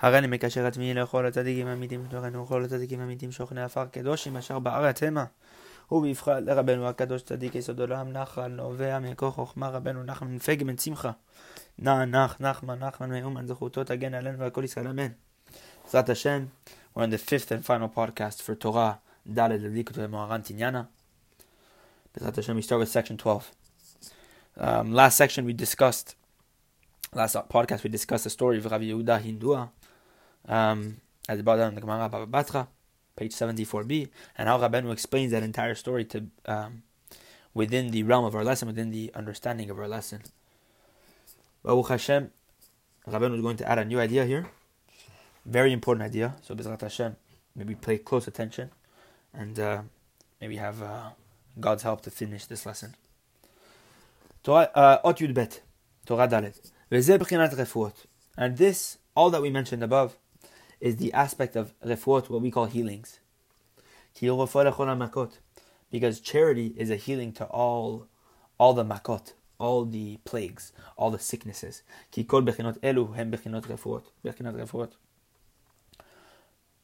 הריני מקשר עצמי לכל הצדיקים האמיתים בתוכנו וכל הצדיקים האמיתים שוכני עפר קדושים אשר בארץ המה ובבחר לרבנו הקדוש צדיק יסוד עולם נחל נובע מכוח חוכמה רבנו נחמן מפגי בן שמחה נח נח נחמן נחמן מאומן זכותו תגן עלינו ועל כל ישראל אמן. בעזרת השם, we're in the fifth and final podcast for Torah ד' לבדיקות למוהר"ן תניאנה. בעזרת השם, we start with section 12. Um, last section we discussed last podcast we discussed the story of Rabbi Yehuda Hindua um, as brought down in the Gemara Baba Batra, page 74b, and how Rabbeinu explains that entire story to um, within the realm of our lesson, within the understanding of our lesson. Baruch Hashem, Rabbeinu is going to add a new idea here, very important idea. So Bezrat Hashem, maybe pay close attention, and uh, maybe have uh, God's help to finish this lesson. Torah uh, Ot Yud Bet, Torah Dalet. And this, all that we mentioned above, is the aspect of refuot, what we call healings. Because charity is a healing to all, all the makot, all the plagues, all the sicknesses.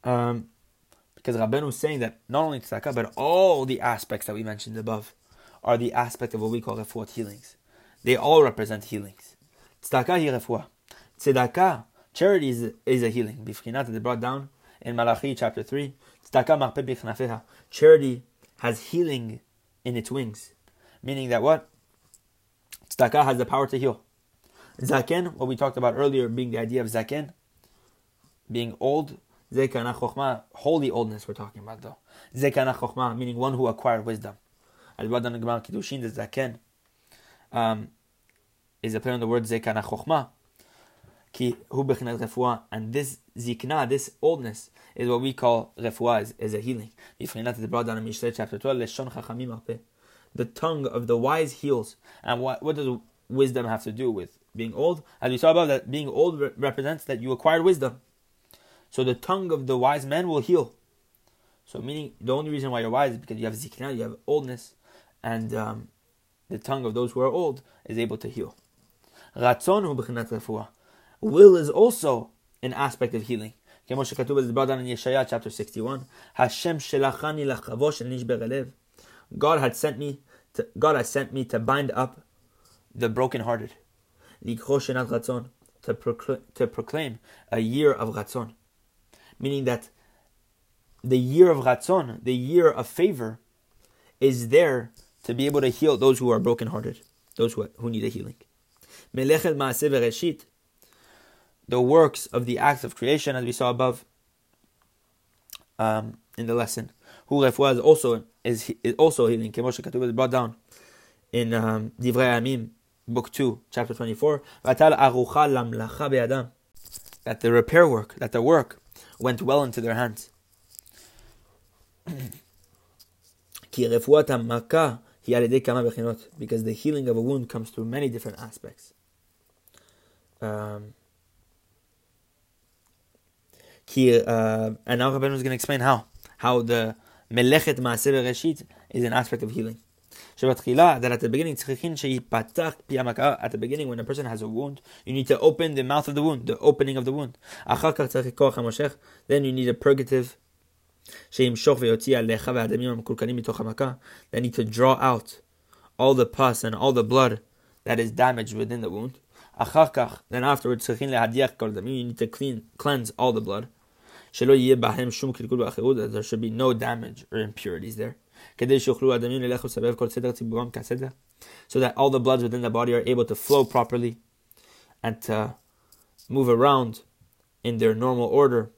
Um, because Rabbeinu is saying that not only tzedakah, but all the aspects that we mentioned above are the aspect of what we call refuot healings. They all represent healings. Tzedakah hi refuah. Tzedakah, charity is, is a healing. Bifchinat, they brought down in Malachi chapter 3. Tzedakah marpe bichnafeha. Charity has healing in its wings. Meaning that what? Tzedakah has the power to heal. Zaken, what we talked about earlier, being the idea of zaken, being old, zekana chokhmah, holy oldness we're talking about though. Zekana chokhmah, meaning one who acquired wisdom. In Gemara Kiddushin, the zaken, um, is a play on the word zekana chokhmah. Refuah, and this zikna, this oldness, is what we call refuah, is, a healing. Bifrinat brought down in Mishlei chapter 12, leshon chachamim The tongue of the wise heals. And what, what does wisdom have to do with being old? As we saw above, that being old re- represents that you acquired wisdom. So the tongue of the wise man will heal. So meaning the only reason why you're wise is because you have zikna, you have oldness, and um, the tongue of those who are old is able to heal. Ratzon hu Will is also an aspect of healing. כמו שכתוב בזה בדן in Yeshaya chapter 61, Hashem shelachani lachavosh el nishber God had sent me to, God has sent me to bind up the brokenhearted. Likro shenat ratzon, to, procl- to proclaim a year of ratzon. Meaning that the year of ratzon, the year of favor, is there to be able to heal those who are brokenhearted, those who, who need a healing. Melechet Maaseh Bereshit, the works of the acts of creation, as we saw above um, in the lesson. Hu refuah also is, is also healing. Kemoshe Katuv is brought down in um, Divrei Amim, book two, chapter twenty-four. That the repair work, that the work went well into their hands. Because the healing of a wound comes through many different aspects. Um, uh, and now Rabbeinu is going to explain how. How the Melechet Maaseh Reshit is an aspect of healing. that at the beginning, at the beginning, when a person has a wound, you need to open the mouth of the wound, the opening of the wound. Then you need a purgative they need to draw out all the pus and all the blood that is damaged within the wound. Then afterwards, you need to clean, cleanse all the blood. There should be no damage or impurities there. So that all the bloods within the body are able to flow properly and to move around in their normal order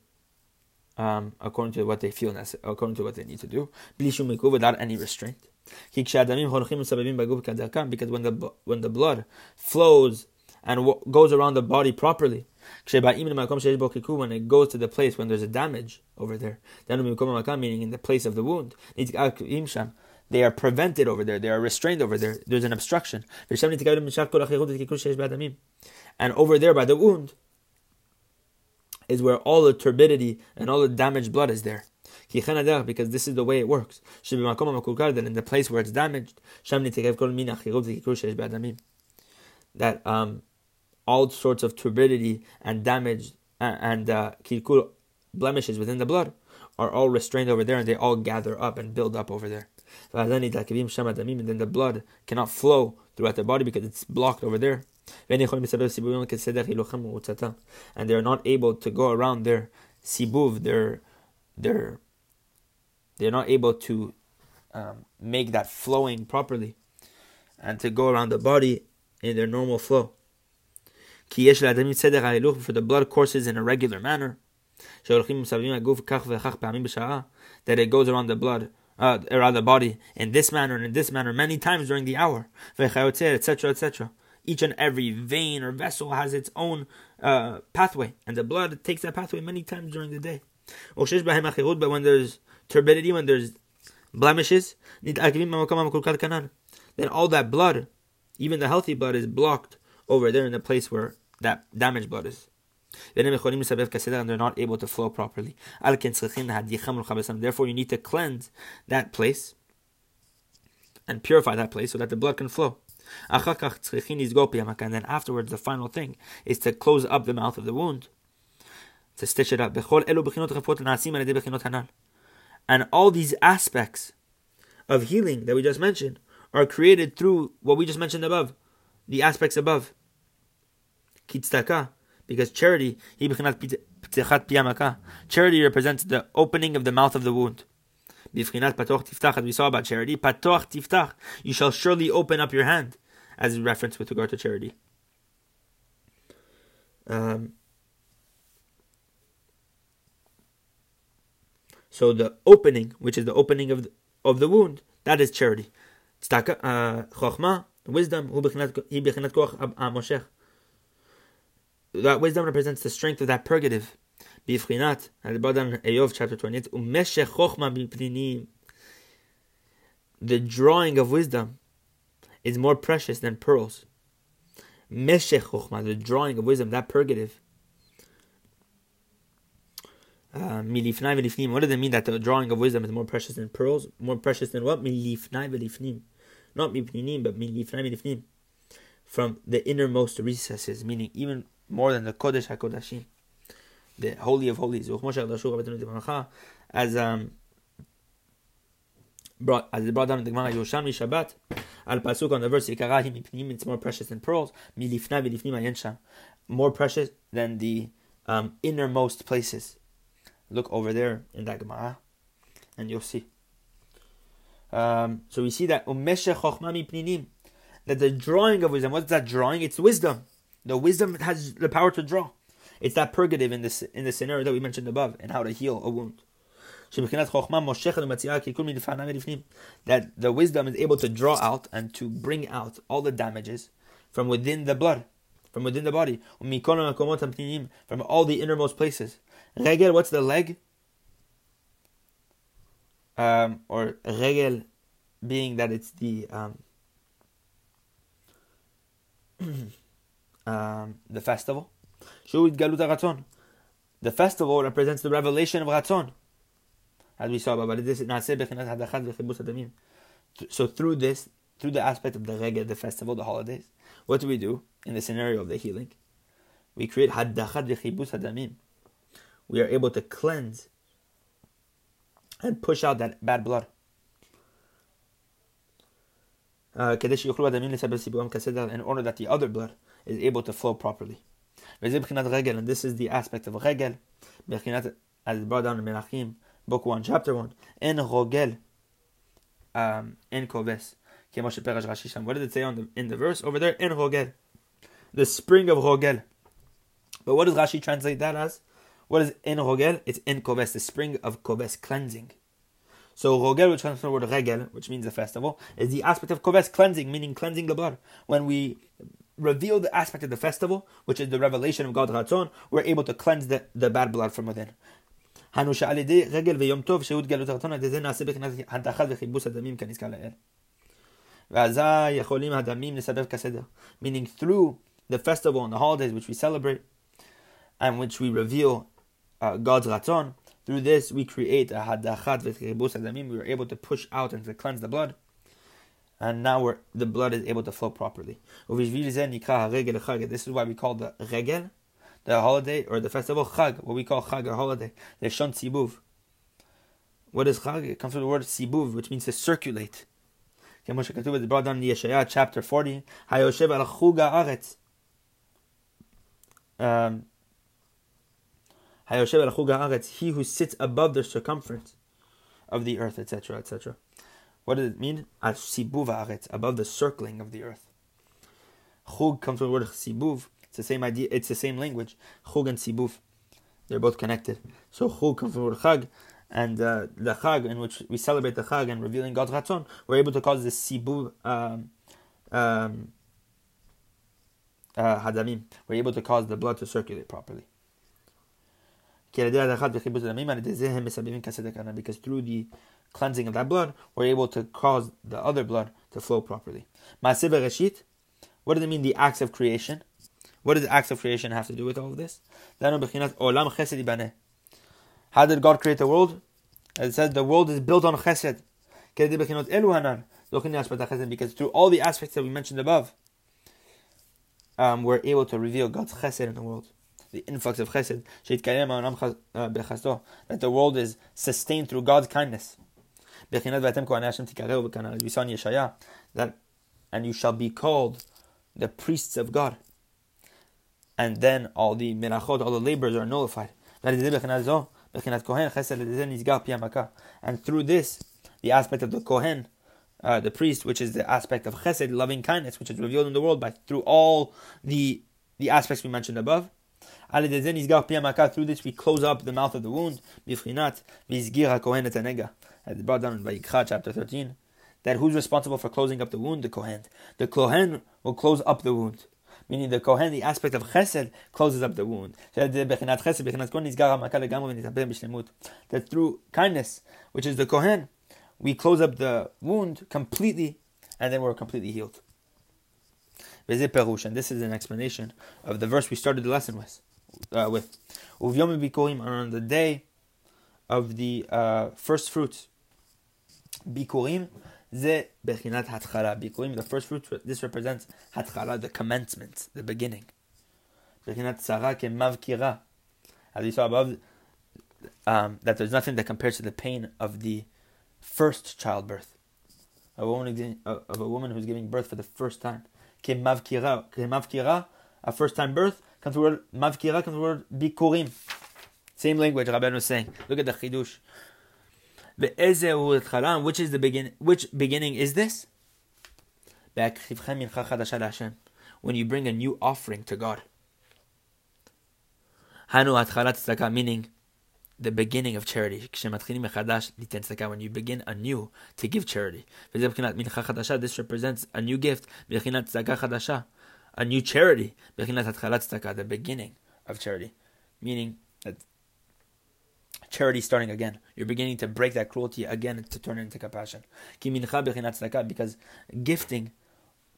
um, according to what they feel according to what they need to do, without any restraint. Because when the when the blood flows and goes around the body properly, when it goes to the place when there's a damage over there, meaning in the place of the wound, they are prevented over there, they are restrained over there, there's an obstruction. And over there by the wound, is where all the turbidity and all the damaged blood is there. Because this is the way it works. In the place where it's damaged, that um, all sorts of turbidity and damage and uh, blemishes within the blood are all restrained over there and they all gather up and build up over there. And then the blood cannot flow throughout the body because it's blocked over there. And they're not able to go around their sibuv, their, their, they're not able to um, make that flowing properly and to go around the body in their normal flow. For the blood courses in a regular manner. That it goes around the blood, uh, around the body in this manner and in this manner many times during the hour, etc., etc. Each and every vein or vessel has its own uh, pathway, and the blood takes that pathway many times during the day. But when there's turbidity, when there's blemishes, then all that blood, even the healthy blood, is blocked over there in the place where that damaged blood is. And they're not able to flow properly. Therefore, you need to cleanse that place and purify that place so that the blood can flow. And then afterwards, the final thing is to close up the mouth of the wound, to stitch it up. And all these aspects of healing that we just mentioned are created through what we just mentioned above, the aspects above. Because charity, charity represents the opening of the mouth of the wound. We saw about charity, you shall surely open up your hand, as a reference with regard to charity. Um, so the opening, which is the opening of the, of the wound, that is charity. Tzedakah, uh, wisdom, that wisdom represents the strength of that purgative. Bifrinat, at the bottom Iyov chapter 28, the drawing of wisdom is more precious than pearls. Meshech chokhmah, the drawing of wisdom, that purgative. Uh, milifnai. What does it mean that the drawing of wisdom is more precious than pearls? More precious than what? Milifnai velifnim. Not mipninim, but milifnai velifnim. From the innermost recesses, meaning even more than the Kodesh HaKodashim, the Holy of Holies. As um, brought as it brought down in the Gemara Yerushalmi Shabbat al pasuk on the verse Yikarahim Mipnim it's more precious than pearls milifna vilifnim more precious than the um, innermost places. Look over there in that Gemara, and you'll see. Um, so we see that umeshe chochma mipninim that the drawing of wisdom. What's that drawing? It's wisdom. The wisdom has the power to draw. It's that purgative in this in the scenario that we mentioned above and how to heal a wound. That the wisdom is able to draw out and to bring out all the damages from within the blood, from within the body, from all the innermost places. Regel, what's the leg? Um, or regel being that it's the um, um, the festival. Shu'id Galut Ratzon. The festival represents the revelation of Ratzon. As we saw about this, so through this, through the aspect of the regel, the festival, the holidays, what do we do in the scenario of the healing? We create haddachad v'chibus hadamim. We are able to cleanse and push out that bad blood. Uh, in order that the other blood is able to flow properly. And this is the aspect of regel, as brought down in Melachim, book 1, chapter 1. En rogel, um, en koves. What did it say on the, in the verse over there? En rogel. The spring of rogel. But what does Rashi translate that as? What is en rogel? It's en koves, the spring of koves, cleansing. So rogel, which comes from the word regel, which means a festival, is the aspect of koves, cleansing, meaning cleansing the blood. When we reveal the aspect of the festival, which is the revelation of God Ratzon, we're able to cleanse the, the bad blood from within. Meaning through the festival and the holidays which we celebrate and which we reveal uh, God's Ratzon, through this we create a hadachat v'chibus we are able to push out and to cleanse the blood and now the blood is able to flow properly. This is why we call the regel, the holiday or the festival Chag, what we call Chag or holiday, the Shon Sibuv. What is Chag? It comes from the word Sibuv, which means to circulate. It's brought down in Yeshaya chapter 40. Hayoshev al Chuga Aretz. Um, Hayoshev al Chuga Aretz, he who sits above the circumference of the earth, etc., etc. What does it mean? Above the circling of the earth. Chug comes from the word Sibuv, it's the same idea. It's the same language. Chug and sibuv, they're both connected. So chug comes from the word chag, and uh, the chag in which we celebrate the chag and revealing God's ratzon, we're able to cause the sibuv um, um, uh, hadamim. We're able to cause the blood to circulate properly. Because through the cleansing of that blood, we're able to cause the other blood to flow properly. What does it mean, the acts of creation? What does the acts of creation have to do with all of this? How did God create the world? As it says, the world is built on chesed. Because through all the aspects that we mentioned above, um, we're able to reveal God's chesed in the world. The influx of chesed, that the world is sustained through God's kindness. We saw in Yeshaya that, and you shall be called the priests of God and then all the mirachot, all the labors are nullified. And through this, the aspect of the kohen, uh, the priest, which is the aspect of chesed, loving kindness, which is revealed in the world by through all the the aspects we mentioned above. Through this, we close up the mouth of the wound. As brought down in Vayikra chapter 13, that who's responsible for closing up the wound? The kohen. The kohen will close up the wound meaning the Kohen, the aspect of Chesed, closes up the wound. That through kindness, which is the Kohen, we close up the wound completely, and then we're completely healed. And this is an explanation of the verse we started the lesson with. Uh, with on the day of the uh, first fruits, Bikurim, the first fruit, this represents hatchala, the commencement, the beginning. Hatchara, ke mavkira, As we saw above, um, that there's nothing that compares to the pain of the first childbirth. A woman, of a woman who's giving birth for the first time. Ke mavkira, ke mavkira A first time birth comes the word mavkira, comes the word bikurim. Same language, Rabbi was saying. Look at the chidush. Which is the begin? Which beginning is this? When you bring a new offering to God. Meaning the beginning of charity. When you begin anew to give charity. This represents a new gift. A new charity. The beginning of charity. Meaning that charity starting again. You're beginning to break that cruelty again to turn it into compassion. Because gifting,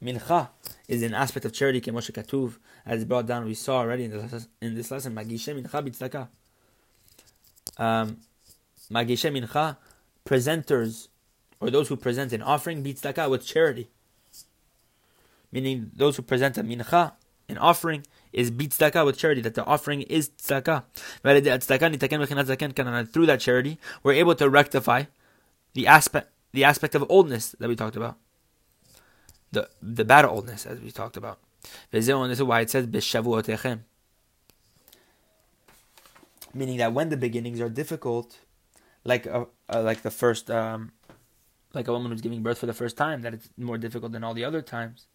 mincha, is an aspect of charity, as brought down, we saw already in this, lesson, mincha. Um, magishe mincha, presenters, or those who present an offering, b'tzedakah, with charity. Meaning those who present a mincha, an offering, is tzedakah with charity, that the offering is tzedakah. Through that charity, we're able to rectify the aspect the aspect of oldness that we talked about. The the bad oldness as we talked about. This is why it says Meaning that when the beginnings are difficult, like a, uh, like the first um, like a woman who's giving birth for the first time, that it's more difficult than all the other times.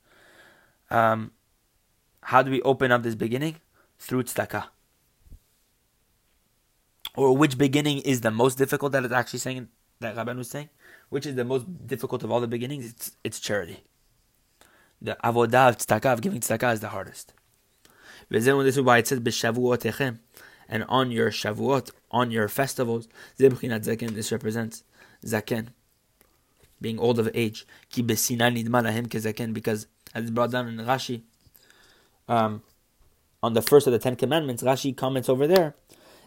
Um, how do we open up this beginning? Through tzedakah. Or which beginning is the most difficult that it's actually saying, that Rabban was saying? Which is the most difficult of all the beginnings? It's, it's charity. The avodah of tzedakah, of giving tzedakah, is the hardest. This is why it says, and on your shavuot, on your festivals, this represents zaken, being old of age. Because, as brought down in Rashi, um, on the first of the Ten Commandments, Rashi comments over there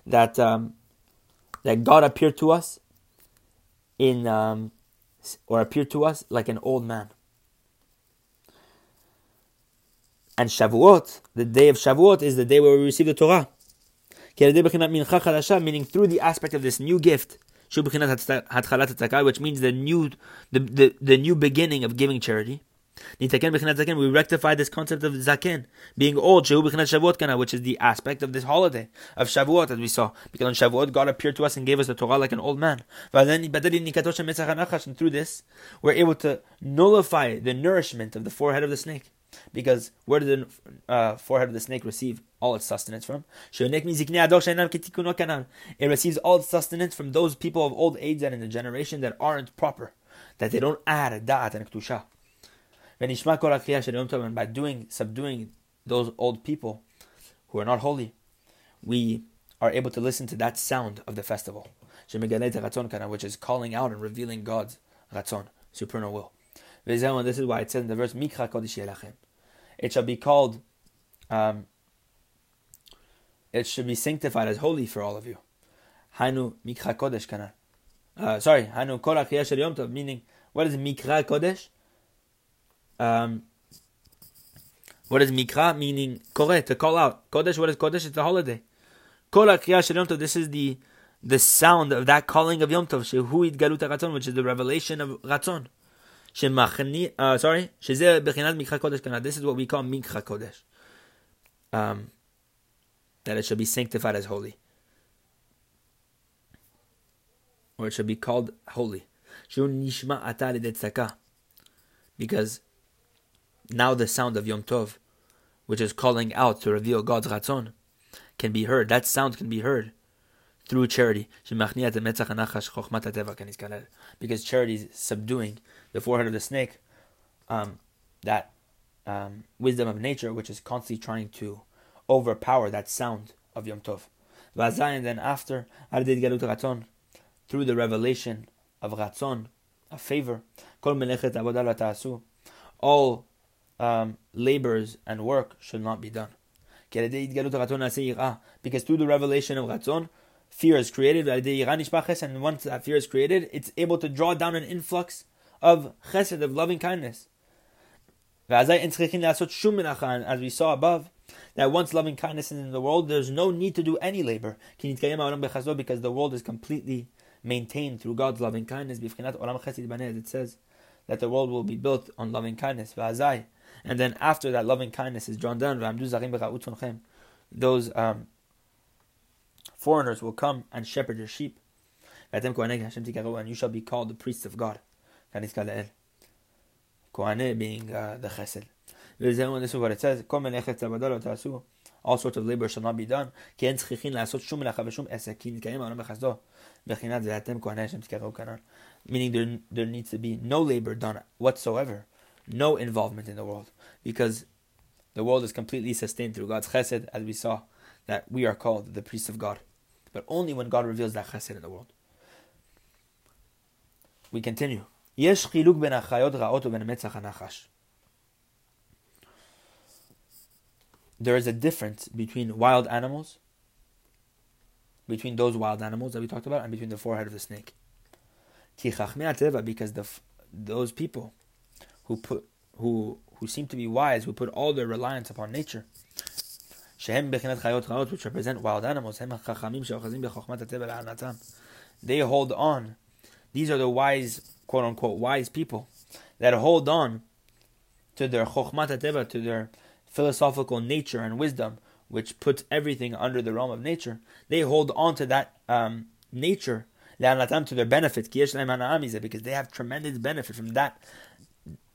that um, that God appeared to us in um, or appeared to us like an old man. And Shavuot, the day of Shavuot, is the day where we receive the Torah. Meaning through the aspect of this new gift, which means the new, the, the, the new beginning of giving charity. We rectify this concept of zaken, being old, which is the aspect of this holiday of Shavuot, as we saw. Because on Shavuot, God appeared to us and gave us the Torah like an old man. And through this, we're able to nullify the nourishment of the forehead of the snake. Because where did the uh, forehead of the snake receive all its sustenance from? It receives all its sustenance from those people of old age and in the generation that aren't proper, that they don't add a da'at and And by doing, subduing those old people who are not holy, we are able to listen to that sound of the festival, which is calling out and revealing God's ratzon, supernal will. And this is why it says in the verse, "Mikra Kodesh It shall be called, um, it should be sanctified as holy for all of you. Hainu mikra kodesh kana. Sorry, Hainu yom meaning, what is mikra kodesh? Um, what is mikra? Meaning kore, to call out. Kodesh, what is kodesh? It's a holiday. Kol Yom Tov, this is the the sound of that calling of Yom Tov, galut which is the revelation of ratzon. Uh, sorry, mikra kodesh kana. This is what we call mikra kodesh. Um, that it should be sanctified as holy, or it should be called holy. Because now the sound of Yom Tov, which is calling out to reveal God's Ratzon, can be heard. That sound can be heard through charity. Because charity is subduing the forehead of the snake, um, that um, wisdom of nature, which is constantly trying to overpower that sound of Yom Tov. And then after, through the revelation of Ratzon, a favor, all um, labors and work should not be done. Because through the revelation of Ratzon, fear is created, and once that fear is created, it's able to draw down an influx of chesed, of loving kindness. As we saw above, that once loving kindness is in the world, there's no need to do any labor. Because the world is completely maintained through God's loving kindness. It says that the world will be built on loving kindness and then after that loving kindness is drawn down, those um, foreigners will come and shepherd your sheep. And you shall be called the priests of God. Kohane being uh, the chesed. This is what it says. All sorts of labor shall not be done. Meaning there, there needs to be no labor done whatsoever no involvement in the world because the world is completely sustained through God's chesed, as we saw that we are called the priests of God, but only when God reveals that chesed in the world. We continue. There is a difference between wild animals, between those wild animals that we talked about, and between the forehead of the snake. Because the, those people who put who who seem to be wise, who put all their reliance upon nature. which represent wild animals. They hold on. These are the wise, quote unquote, wise people that hold on to their to their philosophical nature and wisdom, which puts everything under the realm of nature. They hold on to that um, nature to their benefit, because they have tremendous benefit from that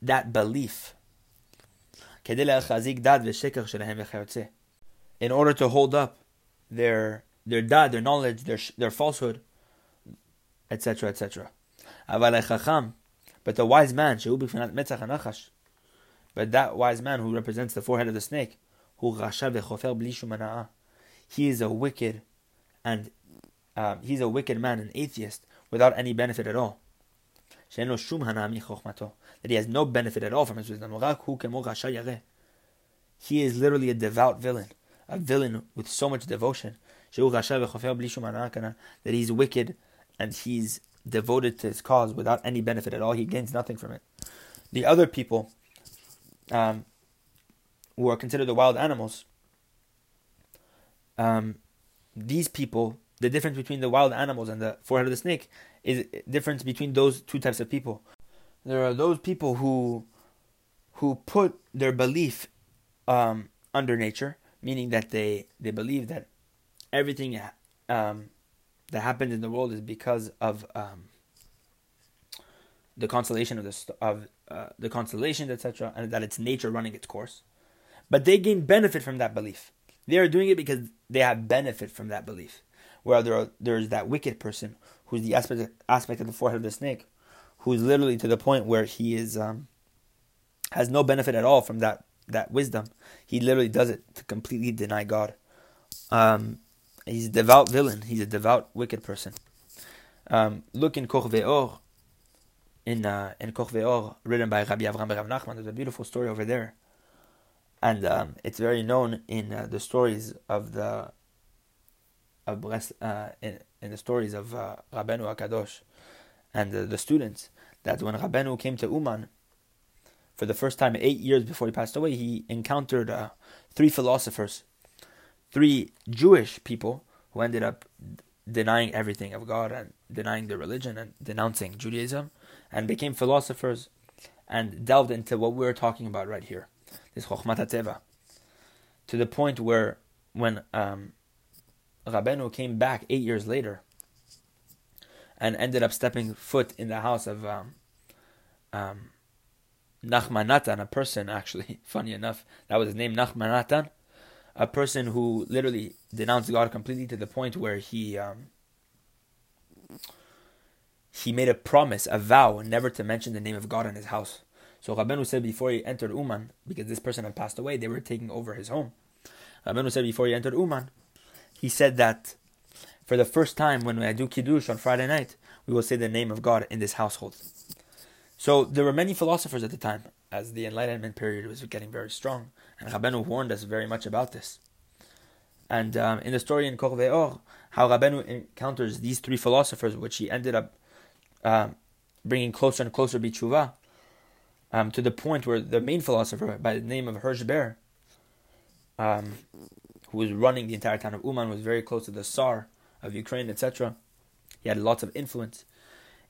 that belief. In order to hold up their their dad, their knowledge, their their falsehood, etc., etc. But the wise man, but that wise man who represents the forehead of the snake, he is a wicked and um, he's a wicked man, an atheist, without any benefit at all that he has no benefit at all from his wisdom. He is literally a devout villain, a villain with so much devotion. That he's wicked and he's devoted to his cause without any benefit at all. He gains nothing from it. The other people um, who are considered the wild animals, um, these people, the difference between the wild animals and the forehead of the snake is difference between those two types of people. There are those people who who put their belief um, under nature, meaning that they they believe that everything um, that happens in the world is because of um, the constellation of the of uh, the constellations, etc., and that it's nature running its course. But they gain benefit from that belief. They are doing it because they have benefit from that belief. Where there are, there's that wicked person who's the aspect aspect of the forehead of the snake, who's literally to the point where he is um, has no benefit at all from that that wisdom. He literally does it to completely deny God. Um, he's a devout villain. He's a devout wicked person. Um, look in Kochvei Or, in uh, in Kochvei Or, written by Rabbi Avram Rav Nachman. There's a beautiful story over there, and um, it's very known in uh, the stories of the of uh, in, in the stories of uh, Rabbeinu Akadosh and the students that when Rabbeinu came to Uman for the first time eight years before he passed away, he encountered uh, three philosophers, three Jewish people who ended up denying everything of God and denying the religion and denouncing Judaism and became philosophers and delved into what we're talking about right here, this Chokhmat Teva, to the point where when um, Rabbeinu came back eight years later and ended up stepping foot in the house of um, um, Nachmanatan, a person actually, funny enough, that was his name, Nachmanatan, a person who literally denounced God completely to the point where he um, he made a promise, a vow, never to mention the name of God in his house. So Rabbeinu said before he entered Uman, because this person had passed away, they were taking over his home. Rabbeinu said before he entered Uman, he said that for the first time when I do Kiddush on Friday night, we will say the name of God in this household. So there were many philosophers at the time, as the Enlightenment period was getting very strong, and Rabbeinu warned us very much about this. And um, in the story in Kochvei Or, how Rabbeinu encounters these three philosophers, which he ended up um, bringing closer and closer b'tshuva, um, to the point where the main philosopher, by the name of Hirsch um, who was running the entire town of Uman, was very close to the Tsar of Ukraine, etc. He had lots of influence.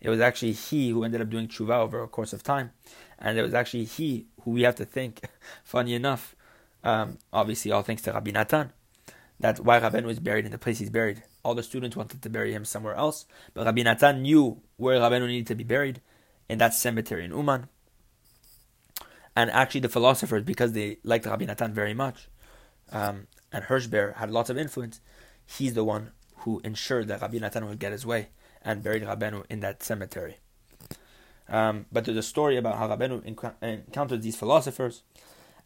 It was actually he who ended up doing tshuva over a course of time, and it was actually he who we have to think. funny enough, um, obviously all thanks to Rabbi Natan, that why Rabbeinu was buried in the place he's buried. All the students wanted to bury him somewhere else, but Rabbi Natan knew where Rabbeinu needed to be buried, in that cemetery in Uman. And actually, the philosophers, because they liked Rabbi Natan very much, um, and Hirsch Ber had lots of influence, he's the one who ensured that Rabbi Natan would get his way and buried Rabbeinu in that cemetery. Um, but there's a story about how Rabbeinu encountered these philosophers,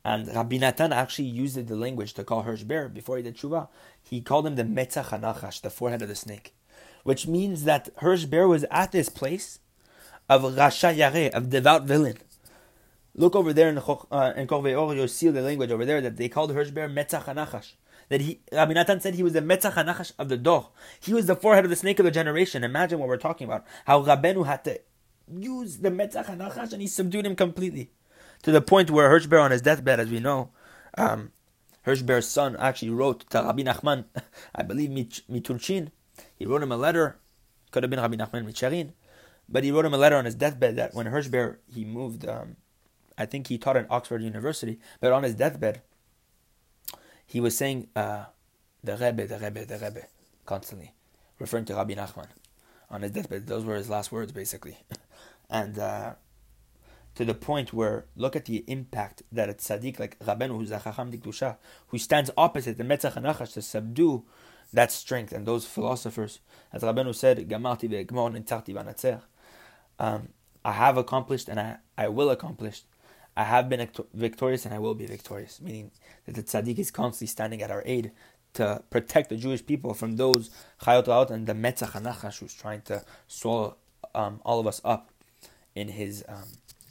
and Rabbi Natan actually used the language to call Hirsch Ber before he did tshuva. He called him the Metzach Hanachash, the forehead of the snake, which means that Hirsch Ber was at this place of Rasha Yareh, of devout villain. Look over there in the uh, Korvei you'll see the language over there that they called Hirsch Ber Metzach Hanachash that he Rabbi Natan said he was the Metzach Hanachash of the Dor. He was the forehead of the snake of the generation. Imagine what we're talking about. How Rabbeinu had to use the Metzach Hanachash and he subdued him completely. To the point where Hirsch Ber on his deathbed, as we know, um, Hirsch Ber's son actually wrote to Rabbi Nachman, I believe Miturshin, he wrote him a letter, could have been Rabbi Nachman Micherin, but he wrote him a letter on his deathbed that when Hirsch Ber, he moved, um, I think he taught at Oxford University, but on his deathbed, he was saying uh, the Rebbe, the Rebbe, the Rebbe, constantly, referring to Rabbi Nachman on his deathbed. Those were his last words, basically. and uh, to the point where, look at the impact that a tzaddik like Rabbeinu, who's a Chacham Dikdusha, who stands opposite the Metzach Hanachash to subdue that strength and those philosophers. As Rabbeinu said, Gamarti ve'egmor nitzarti v'anatzer. Um, I have accomplished and I, I will accomplish I have been victorious and I will be victorious, meaning that the tzaddik is constantly standing at our aid to protect the Jewish people from those chayot and the metzach hanachash who's trying to swallow um, all of us up in his um,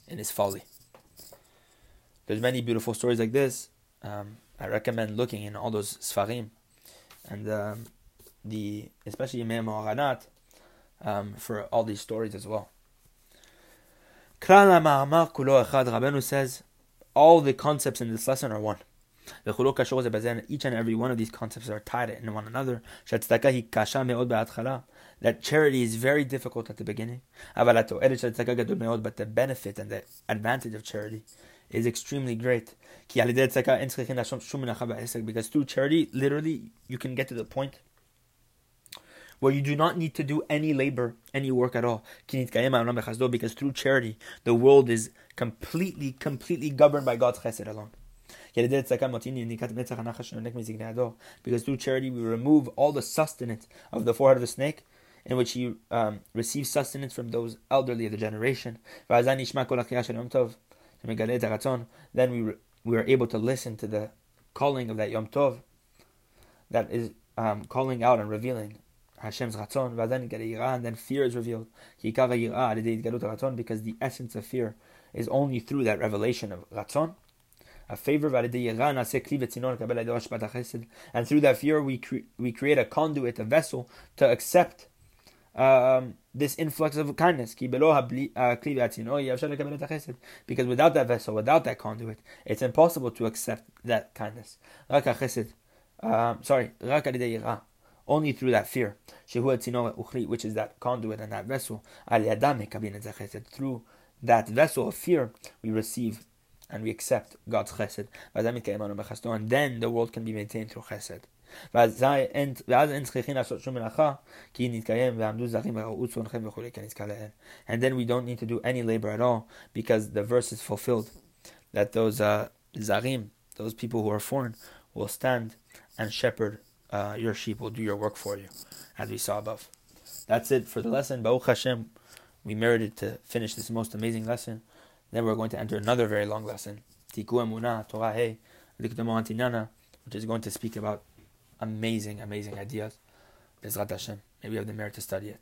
in his folly. There's many beautiful stories like this. Um, I recommend looking in all those sfarim, and um, the especially Yemei Moharnat um, for all these stories as well. Rabbeinu says all the concepts in this lesson are one. Each and every one of these concepts are tied in one another. That charity is very difficult at the beginning. But the benefit and the advantage of charity is extremely great. Because through charity, literally, you can get to the point where you do not need to do any labor, any work at all. Because through charity, the world is completely, completely governed by God's chesed alone. Because through charity, we remove all the sustenance of the forehead of the snake, in which he um, receives sustenance from those elderly of the generation. Then we, we are able to listen to the calling of that Yom Tov that is um, calling out and revealing Hashem's ratzon, and then fear is revealed. Because the essence of fear is only through that revelation of ratzon. A favor, and through that fear we cre- we create a conduit, a vessel to accept um, this influx of kindness. Because without that vessel, without that conduit, it's impossible to accept that kindness. Um, sorry, only through that fear, which is that conduit and that vessel, through that vessel of fear, we receive and we accept God's chesed. And then the world can be maintained through chesed. And then we don't need to do any labor at all because the verse is fulfilled that those uh, zarim, those people who are foreign, will stand and shepherd uh, your sheep will do your work for you, as we saw above. That's it for the lesson. Baruch Hashem, we merited to finish this most amazing lesson. Then we're going to enter another very long lesson, Tiku Emunah, Torah Hey, which is going to speak about amazing, amazing ideas. Bezrat Hashem. Maybe we have the merit to study it.